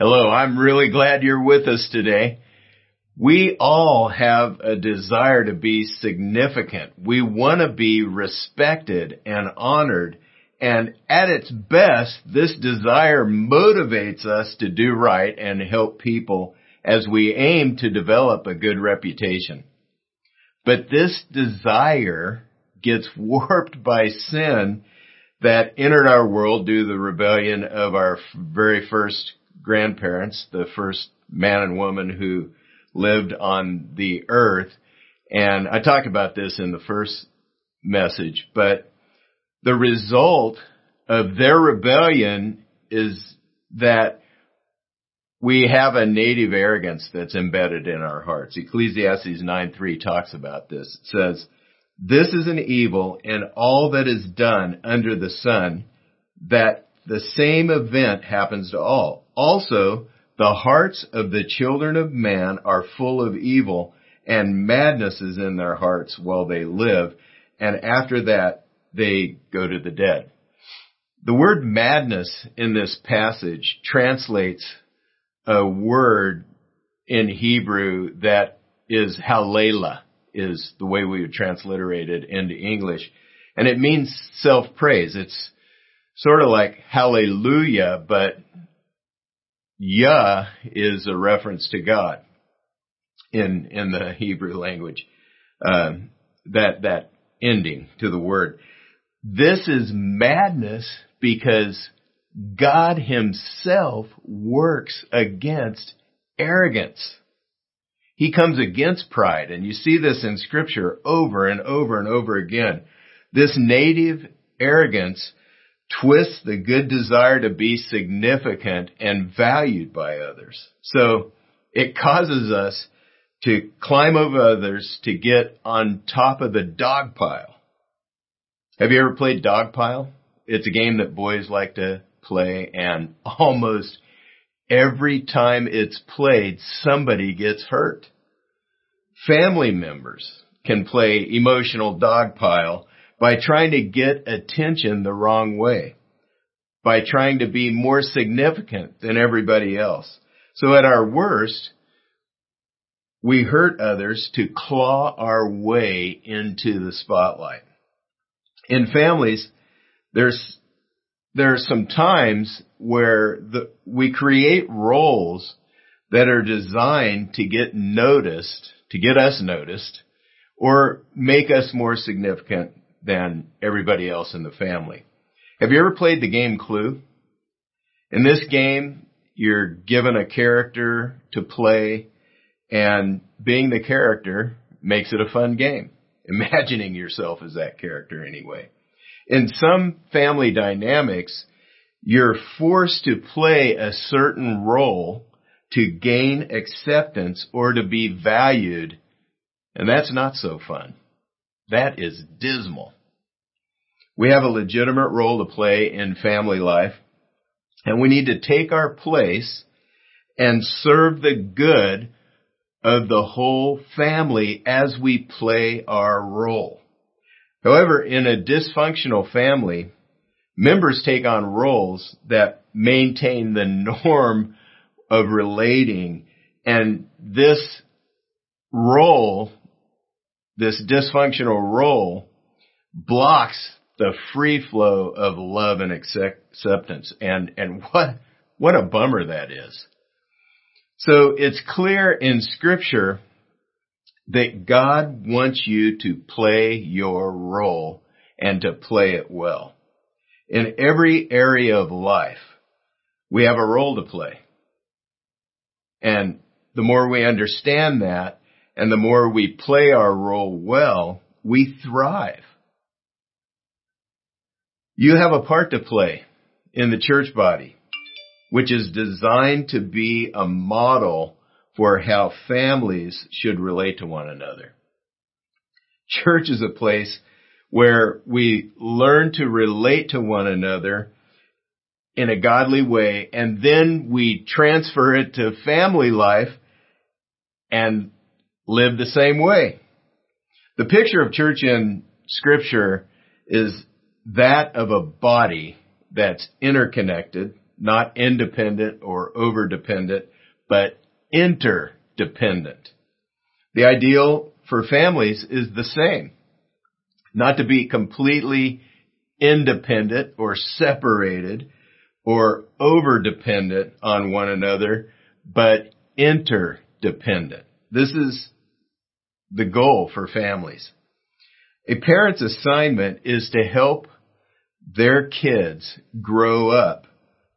Hello, I'm really glad you're with us today. We all have a desire to be significant. We want to be respected and honored. And at its best, this desire motivates us to do right and help people as we aim to develop a good reputation. But this desire gets warped by sin that entered our world due to the rebellion of our very first grandparents, the first man and woman who lived on the earth. And I talk about this in the first message, but the result of their rebellion is that we have a native arrogance that's embedded in our hearts. Ecclesiastes 9:3 talks about this. It says, "This is an evil in all that is done under the sun, that the same event happens to all. Also, the hearts of the children of man are full of evil, and madness is in their hearts while they live, and after that they go to the dead." The word madness in this passage translates a word in Hebrew that is halela, is the way we would transliterate it into English. And it means self-praise. It's sort of like hallelujah, but Yah is a reference to God in, in the Hebrew language. Uh, that, that ending to the word. This is madness because God himself works against arrogance. He comes against pride, and you see this in scripture over and over and over again. This native arrogance twists the good desire to be significant and valued by others. So it causes us to climb over others to get on top of the dog pile. Have you ever played dog pile? It's a game that boys like to play and almost every time it's played, somebody gets hurt. Family members can play emotional dogpile by trying to get attention the wrong way, by trying to be more significant than everybody else. So at our worst, we hurt others to claw our way into the spotlight. In families, there's there are some times where the, we create roles that are designed to get noticed, to get us noticed, or make us more significant than everybody else in the family. Have you ever played the game Clue? In this game, you're given a character to play and being the character makes it a fun game. Imagining yourself as that character anyway in some family dynamics, you're forced to play a certain role to gain acceptance or to be valued. And that's not so fun. That is dismal. We have a legitimate role to play in family life and we need to take our place and serve the good of the whole family as we play our role. However, in a dysfunctional family, members take on roles that maintain the norm of relating and this role, this dysfunctional role blocks the free flow of love and acceptance. And, and what, what a bummer that is. So it's clear in scripture that God wants you to play your role and to play it well. In every area of life, we have a role to play. And the more we understand that and the more we play our role well, we thrive. You have a part to play in the church body, which is designed to be a model for how families should relate to one another. Church is a place where we learn to relate to one another in a godly way and then we transfer it to family life and live the same way. The picture of church in scripture is that of a body that's interconnected, not independent or over dependent, but interdependent. The ideal for families is the same. Not to be completely independent or separated or over dependent on one another, but interdependent. This is the goal for families. A parent's assignment is to help their kids grow up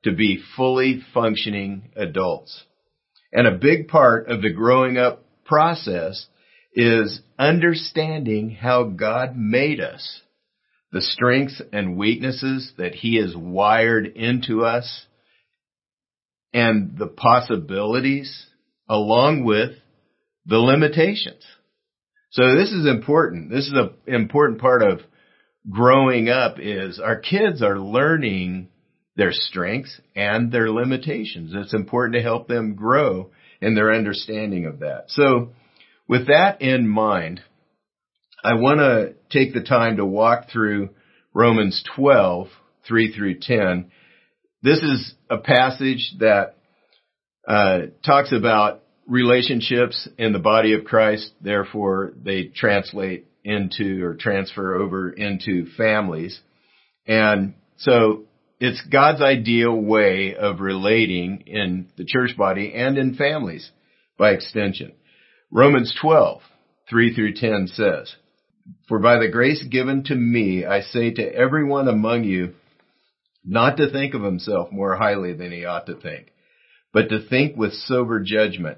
to be fully functioning adults. And a big part of the growing up process is understanding how God made us, the strengths and weaknesses that He has wired into us, and the possibilities along with the limitations. So this is important. This is an important part of growing up is our kids are learning their strengths and their limitations. It's important to help them grow in their understanding of that. So with that in mind, I want to take the time to walk through Romans 12, 3 through 10. This is a passage that uh, talks about relationships in the body of Christ. Therefore, they translate into or transfer over into families. And so it's God's ideal way of relating in the church body and in families by extension. Romans 12, 3 through 10 says, For by the grace given to me, I say to everyone among you, not to think of himself more highly than he ought to think, but to think with sober judgment,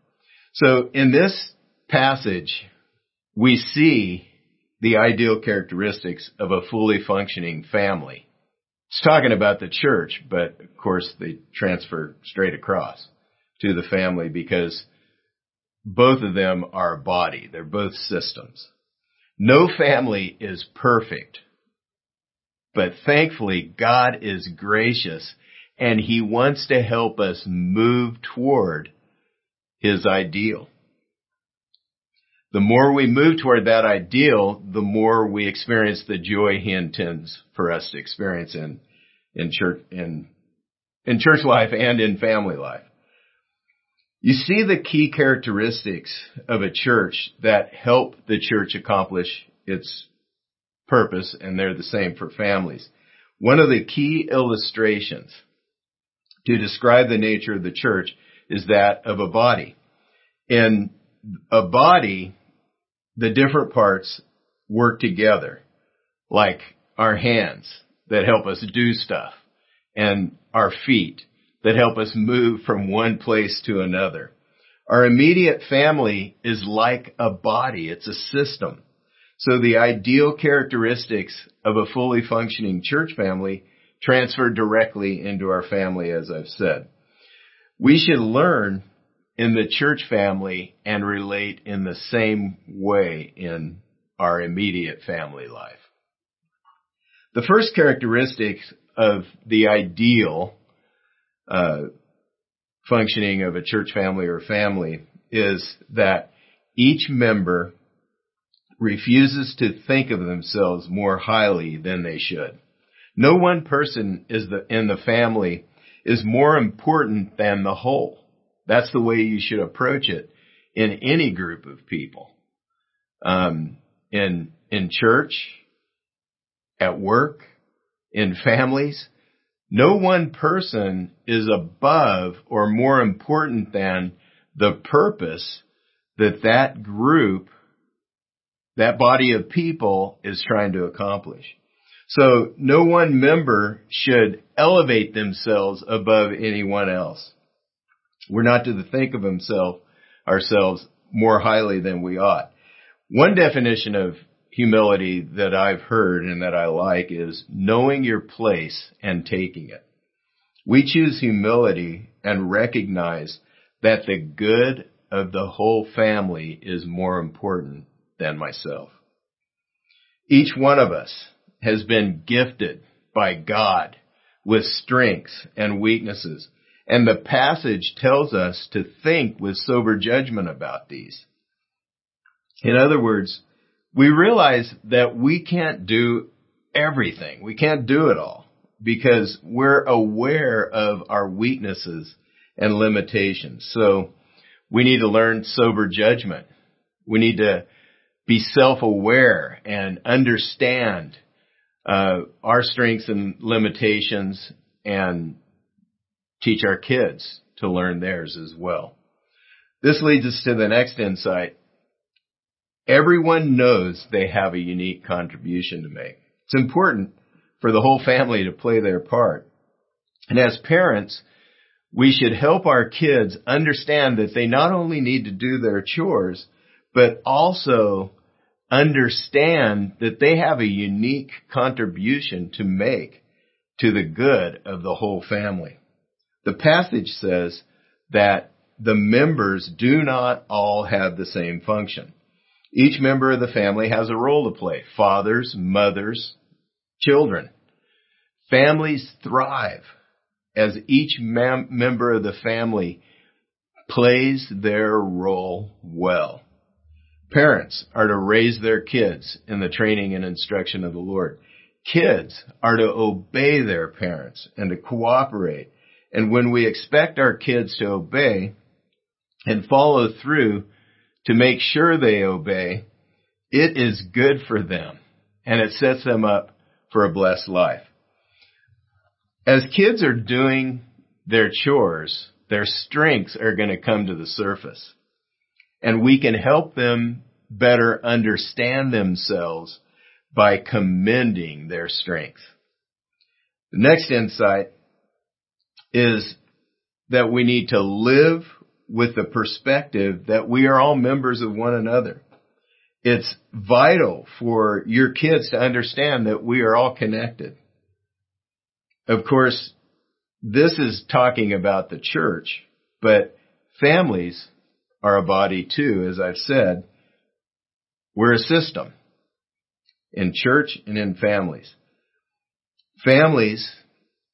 So in this passage, we see the ideal characteristics of a fully functioning family. It's talking about the church, but of course they transfer straight across to the family because both of them are a body. They're both systems. No family is perfect, but thankfully God is gracious and he wants to help us move toward his ideal. The more we move toward that ideal, the more we experience the joy he intends for us to experience in, in church, in, in church life and in family life. You see the key characteristics of a church that help the church accomplish its purpose, and they're the same for families. One of the key illustrations to describe the nature of the church is that of a body. And a body, the different parts work together, like our hands that help us do stuff and our feet that help us move from one place to another. Our immediate family is like a body. It's a system. So the ideal characteristics of a fully functioning church family transfer directly into our family, as I've said. We should learn in the church family and relate in the same way in our immediate family life. The first characteristic of the ideal uh, functioning of a church family or family is that each member refuses to think of themselves more highly than they should. No one person is the, in the family is more important than the whole. That's the way you should approach it in any group of people. Um, in in church, at work, in families, No one person is above or more important than the purpose that that group, that body of people is trying to accomplish. So no one member should elevate themselves above anyone else. We're not to think of himself, ourselves more highly than we ought. One definition of humility that I've heard and that I like is knowing your place and taking it. We choose humility and recognize that the good of the whole family is more important than myself. Each one of us has been gifted by God with strengths and weaknesses. And the passage tells us to think with sober judgment about these. In other words, we realize that we can't do everything. We can't do it all because we're aware of our weaknesses and limitations. So we need to learn sober judgment. We need to be self-aware and understand uh, our strengths and limitations and teach our kids to learn theirs as well. This leads us to the next insight. Everyone knows they have a unique contribution to make. It's important for the whole family to play their part. And as parents, we should help our kids understand that they not only need to do their chores, but also understand that they have a unique contribution to make to the good of the whole family. The passage says that the members do not all have the same function. Each member of the family has a role to play. Fathers, mothers, children. Families thrive as each mem- member of the family plays their role well. Parents are to raise their kids in the training and instruction of the Lord. Kids are to obey their parents and to cooperate. And when we expect our kids to obey and follow through to make sure they obey, it is good for them and it sets them up for a blessed life. As kids are doing their chores, their strengths are going to come to the surface. And we can help them better understand themselves by commending their strength. The next insight is that we need to live with the perspective that we are all members of one another. It's vital for your kids to understand that we are all connected. Of course, this is talking about the church, but families are a body too, as I've said. We're a system in church and in families. Families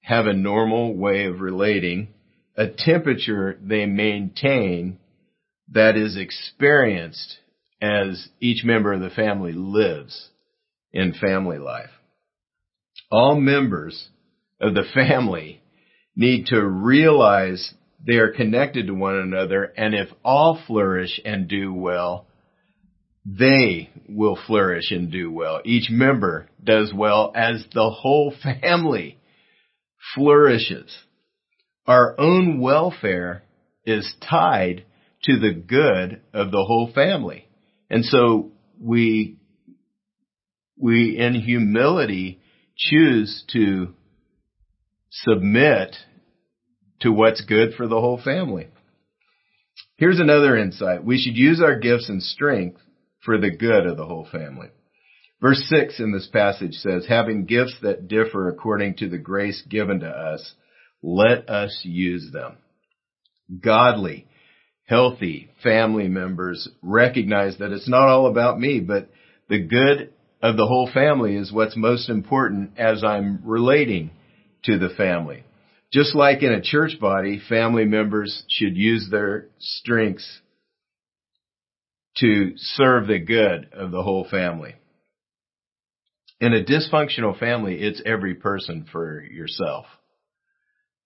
have a normal way of relating a temperature they maintain that is experienced as each member of the family lives in family life. All members of the family need to realize they are connected to one another and if all flourish and do well, they will flourish and do well. Each member does well as the whole family flourishes our own welfare is tied to the good of the whole family. And so we, we in humility choose to submit to what's good for the whole family. Here's another insight. We should use our gifts and strength for the good of the whole family. Verse 6 in this passage says, having gifts that differ according to the grace given to us, let us use them. Godly, healthy family members recognize that it's not all about me, but the good of the whole family is what's most important as I'm relating to the family. Just like in a church body, family members should use their strengths to serve the good of the whole family. In a dysfunctional family, it's every person for yourself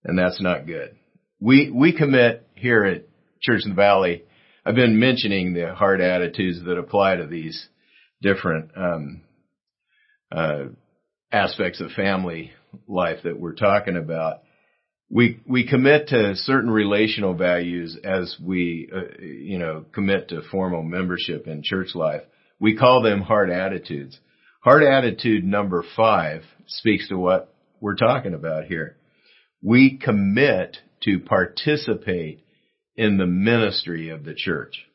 and that's not good. We we commit here at Church in the Valley. I've been mentioning the hard attitudes that apply to these different um, uh, aspects of family life that we're talking about, we we commit to certain relational values as we uh, you know commit to formal membership in church life. We call them hard attitudes. Hard attitude number 5 speaks to what we're talking about here. We commit to participate in the ministry of the church.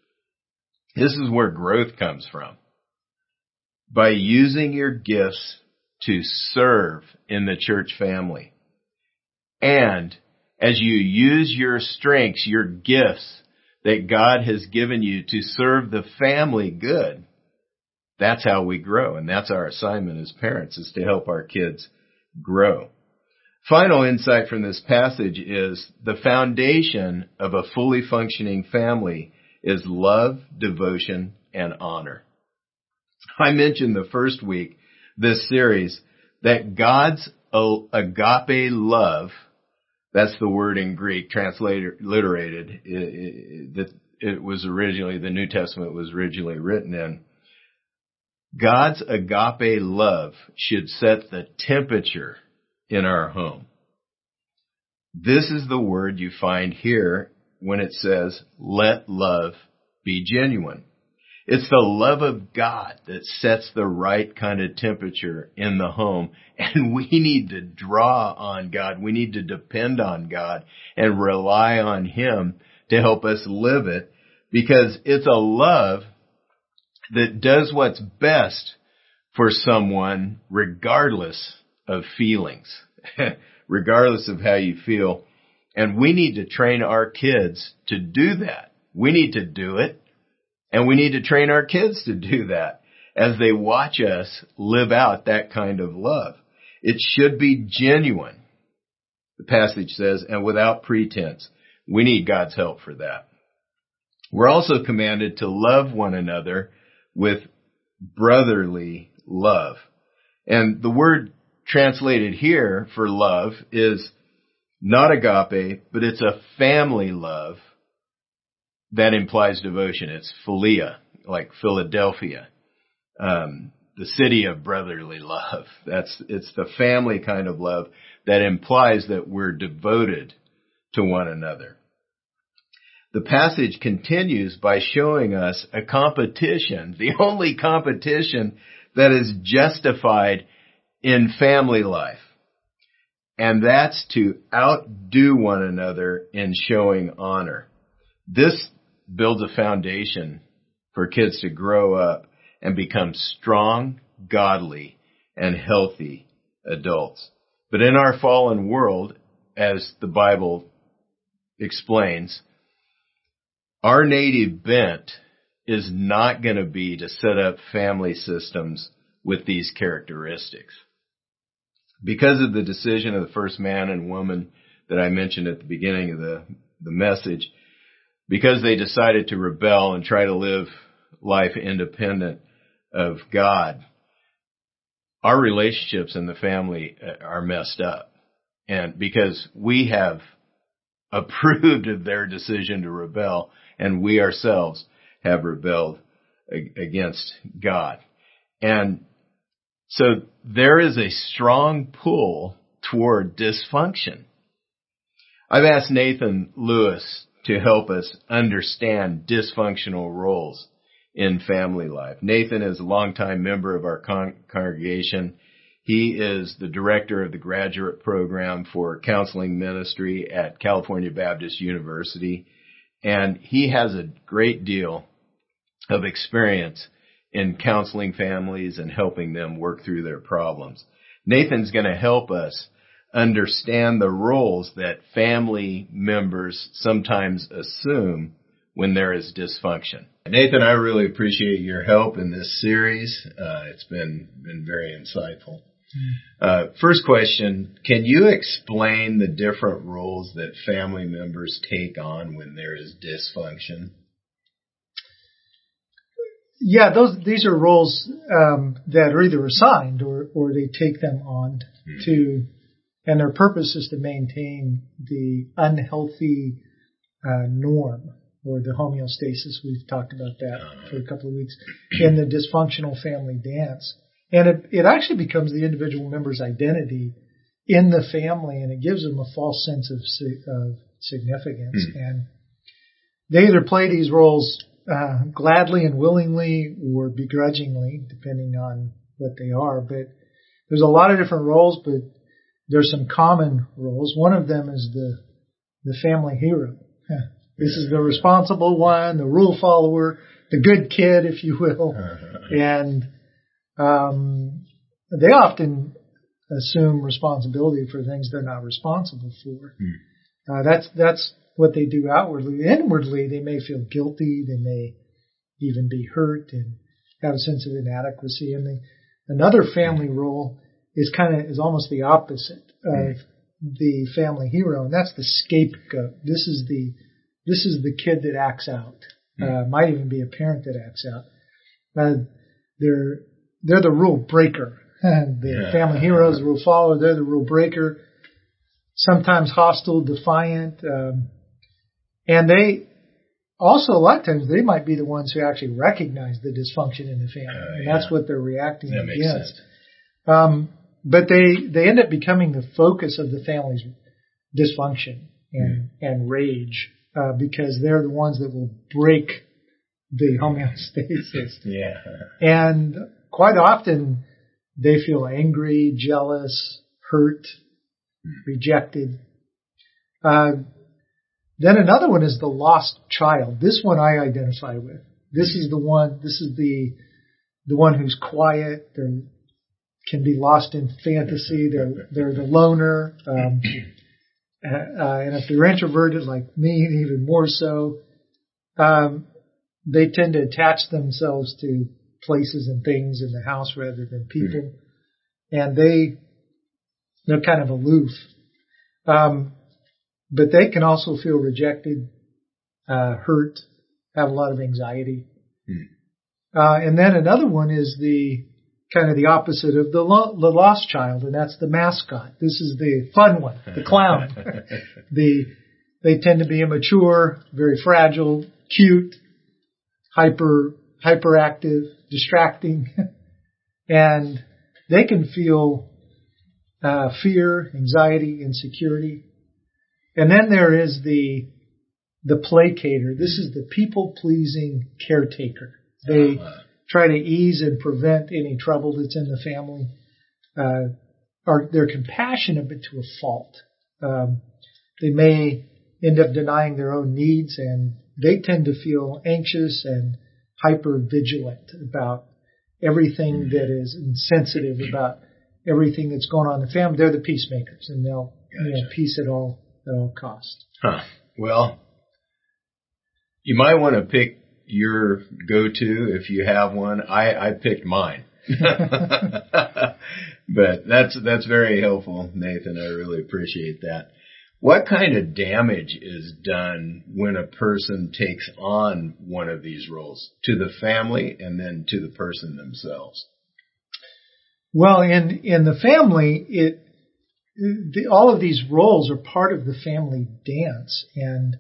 This is where growth comes from. By using your gifts to serve in the church family. And as you use your strengths, your gifts that God has given you to serve the family good, that's how we grow. And that's our assignment as parents is to help our kids grow. Final insight from this passage is the foundation of a fully functioning family is love, devotion, and honor. I mentioned the first week this series that God's agape love, that's the word in Greek transliterated, that it was originally, the New Testament was originally written in. God's agape love should set the temperature in our home. This is the word you find here when it says, let love be genuine. It's the love of God that sets the right kind of temperature in the home. And we need to draw on God. We need to depend on God and rely on Him to help us live it because it's a love that does what's best for someone regardless of feelings, regardless of how you feel. And we need to train our kids to do that. We need to do it and we need to train our kids to do that as they watch us live out that kind of love. It should be genuine. The passage says, and without pretense. We need God's help for that. We're also commanded to love one another with brotherly love. And the word translated here for love is not agape, but it's a family love that implies devotion. It's philia, like Philadelphia, um, the city of brotherly love. That's it's the family kind of love that implies that we're devoted to one another. The passage continues by showing us a competition, the only competition that is justified in family life. And that's to outdo one another in showing honor. This builds a foundation for kids to grow up and become strong, godly, and healthy adults. But in our fallen world, as the Bible explains, our native bent is not going to be to set up family systems with these characteristics. Because of the decision of the first man and woman that I mentioned at the beginning of the, the message, because they decided to rebel and try to live life independent of God, our relationships in the family uh, are messed up. And because we have approved of their decision to rebel and we ourselves have rebelled against God. And so there is a strong pull toward dysfunction. I've asked Nathan Lewis to help us understand dysfunctional roles in family life. Nathan is a longtime member of our con- congregation. He is the director of the graduate program for counseling ministry at California Baptist University. And he has a great deal of experience in counseling families and helping them work through their problems. Nathan's going to help us understand the roles that family members sometimes assume when there is dysfunction. Nathan, I really appreciate your help in this series. Uh, it's been been very insightful. Uh, first question: Can you explain the different roles that family members take on when there is dysfunction? Yeah, those these are roles um, that are either assigned or or they take them on mm-hmm. to and their purpose is to maintain the unhealthy uh, norm or the homeostasis. We've talked about that for a couple of weeks in the dysfunctional family dance. And it, it actually becomes the individual member's identity in the family, and it gives them a false sense of, of significance. Mm. And they either play these roles uh, gladly and willingly or begrudgingly, depending on what they are. But there's a lot of different roles, but there's some common roles. One of them is the the family hero. This is the responsible one, the rule follower, the good kid, if you will. and um, they often assume responsibility for things they're not responsible for. Hmm. Uh, that's that's what they do outwardly. Inwardly, they may feel guilty. They may even be hurt and have a sense of inadequacy. And the, another family role is kind of is almost the opposite of hmm. the family hero, and that's the scapegoat. This is the this is the kid that acts out. Hmm. Uh, might even be a parent that acts out. Uh, they're they're the rule breaker. the yeah. family hero is the rule follower. They're the rule breaker. Sometimes hostile, defiant, um, and they also a lot of times they might be the ones who actually recognize the dysfunction in the family, uh, and yeah. that's what they're reacting that against. Um, but they they end up becoming the focus of the family's dysfunction and mm. and rage uh, because they're the ones that will break the homeostasis. yeah. And quite often they feel angry, jealous, hurt, rejected. Uh, then another one is the lost child. This one I identify with. This is the one, this is the, the one who's quiet. They can be lost in fantasy. They're, they're the loner. Um, uh, and if they're introverted like me, even more so, um, they tend to attach themselves to places and things in the house rather than people, mm-hmm. and they they're kind of aloof. Um, but they can also feel rejected, uh, hurt, have a lot of anxiety. Mm-hmm. Uh, and then another one is the kind of the opposite of the, lo- the lost child, and that's the mascot. This is the fun one, the clown. the they tend to be immature, very fragile, cute, hyper hyperactive, distracting, and they can feel uh, fear, anxiety, insecurity. And then there is the the placator. This is the people pleasing caretaker. They uh-huh try to ease and prevent any trouble that's in the family. Uh, are they're compassionate but to a fault. Um, they may end up denying their own needs, and they tend to feel anxious and hyper vigilant about everything that is insensitive about everything that's going on in the family. They're the peacemakers, and they'll gotcha. you know, peace at all at all costs. Huh. Well, you might want to pick your go-to if you have one. I, I picked mine. but that's, that's very helpful, Nathan. I really appreciate that. What kind of damage is done when a person takes on one of these roles to the family and then to the person themselves? Well, in, in the family, it, the, all of these roles are part of the family dance and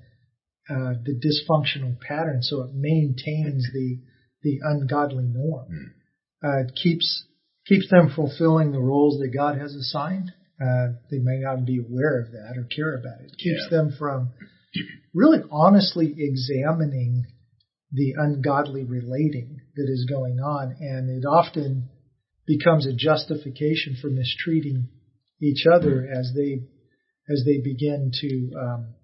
uh, the dysfunctional pattern, so it maintains the the ungodly norm. Mm. Uh, it keeps keeps them fulfilling the roles that God has assigned. Uh, they may not be aware of that or care about it. It keeps yeah. them from really honestly examining the ungodly relating that is going on, and it often becomes a justification for mistreating each other as they as they begin to um,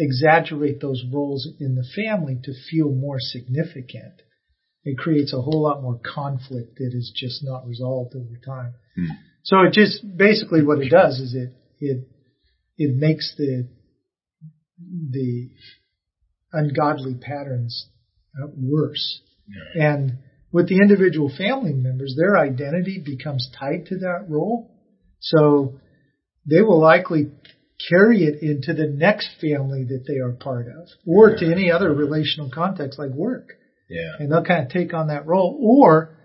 exaggerate those roles in the family to feel more significant. It creates a whole lot more conflict that is just not resolved over time. Hmm. So it just basically what it does is it it it makes the the ungodly patterns uh, worse. Yeah. And with the individual family members, their identity becomes tied to that role. So they will likely carry it into the next family that they are part of or to any other relational context like work. Yeah. And they'll kind of take on that role. Or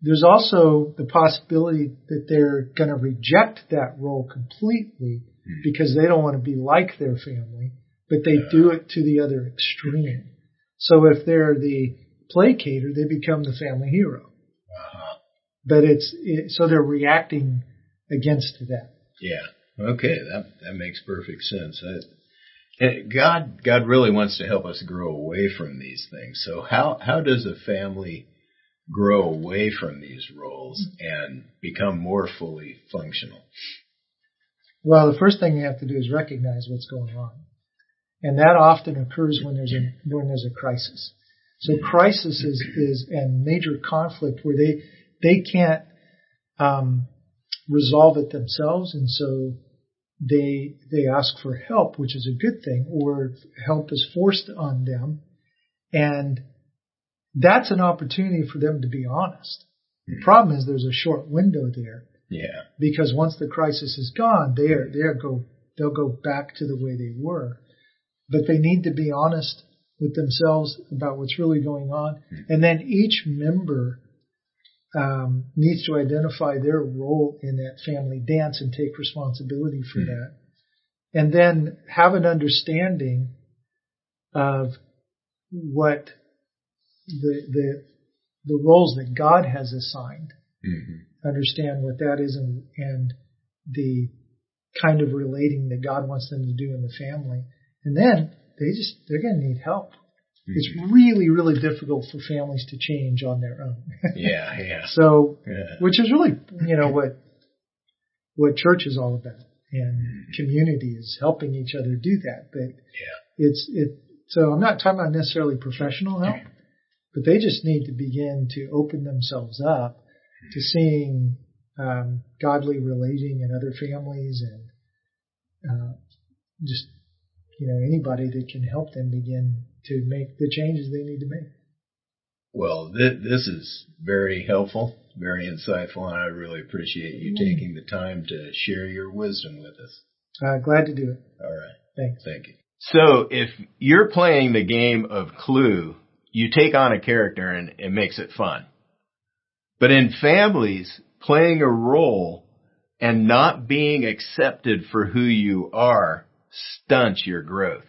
there's also the possibility that they're going to reject that role completely mm. because they don't want to be like their family, but they yeah. do it to the other extreme. So if they're the placater, they become the family hero. Uh-huh. But it's, it, so they're reacting against that. Yeah. Okay, that that makes perfect sense. I, God God really wants to help us grow away from these things. So how how does a family grow away from these roles and become more fully functional? Well, the first thing you have to do is recognize what's going on. And that often occurs when there's a, when there's a crisis. So crisis is, is a major conflict where they, they can't, um, resolve it themselves. And so they, they ask for help, which is a good thing, or help is forced on them. And that's an opportunity for them to be honest. The problem is there's a short window there. Yeah. Because once the crisis is gone, they're, they're go, they'll go back to the way they were. But they need to be honest with themselves about what's really going on. Mm-hmm. And then each member um, needs to identify their role in that family dance and take responsibility for mm-hmm. that. And then have an understanding of what the the the roles that God has assigned. Mm-hmm. Understand what that is and, and the kind of relating that God wants them to do in the family. And then they just they're going to need help. Mm-hmm. It's really really difficult for families to change on their own. yeah, yeah. So, yeah. which is really you know what what church is all about, and mm-hmm. community is helping each other do that. But yeah. it's it. So I'm not talking about necessarily professional help. But they just need to begin to open themselves up to seeing um, godly relating in other families and uh, just you know anybody that can help them begin to make the changes they need to make. Well, th- this is very helpful, very insightful, and I really appreciate you mm-hmm. taking the time to share your wisdom with us. Uh, glad to do it. All right. Thanks. Thank you. So if you're playing the game of Clue you take on a character and it makes it fun. But in families, playing a role and not being accepted for who you are stunts your growth.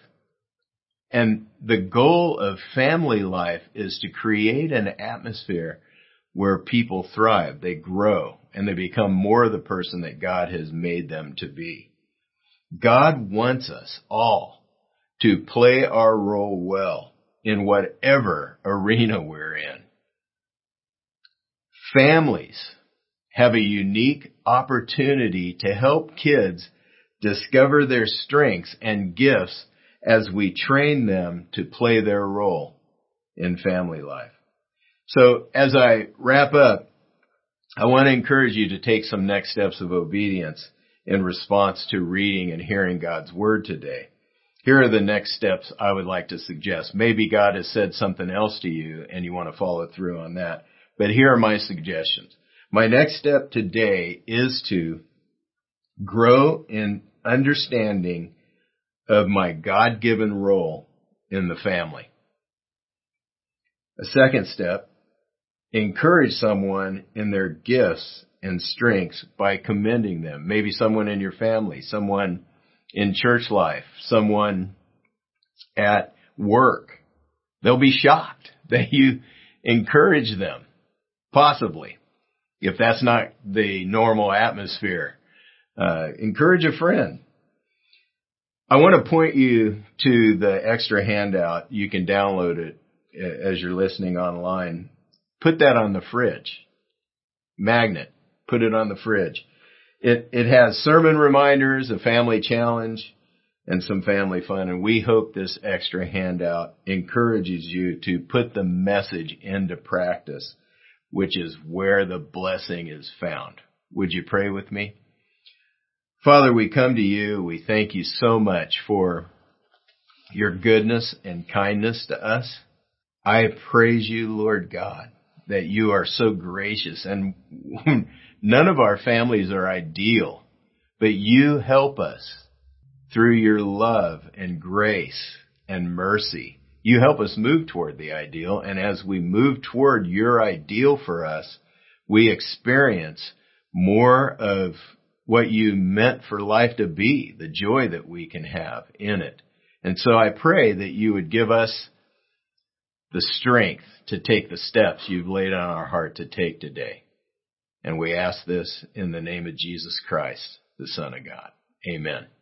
And the goal of family life is to create an atmosphere where people thrive, they grow, and they become more of the person that God has made them to be. God wants us all to play our role well in whatever arena we're in. Families have a unique opportunity to help kids discover their strengths and gifts as we train them to play their role in family life. So as I wrap up, I want to encourage you to take some next steps of obedience in response to reading and hearing God's word today here are the next steps I would like to suggest. Maybe God has said something else to you and you want to follow through on that. But here are my suggestions. My next step today is to grow in understanding of my God-given role in the family. A second step, encourage someone in their gifts and strengths by commending them. Maybe someone in your family, someone in church life, someone at work, they'll be shocked that you encourage them, possibly, if that's not the normal atmosphere. Uh, encourage a friend. I want to point you to the extra handout. You can download it uh, as you're listening online. Put that on the fridge. Magnet. Put it on the fridge. It, it has sermon reminders, a family challenge, and some family fun. And we hope this extra handout encourages you to put the message into practice, which is where the blessing is found. Would you pray with me? Father, we come to you. We thank you so much for your goodness and kindness to us. I praise you, Lord God, that you are so gracious and None of our families are ideal, but you help us through your love and grace and mercy. You help us move toward the ideal. And as we move toward your ideal for us, we experience more of what you meant for life to be, the joy that we can have in it. And so I pray that you would give us the strength to take the steps you've laid on our heart to take today. And we ask this in the name of Jesus Christ, the Son of God. Amen.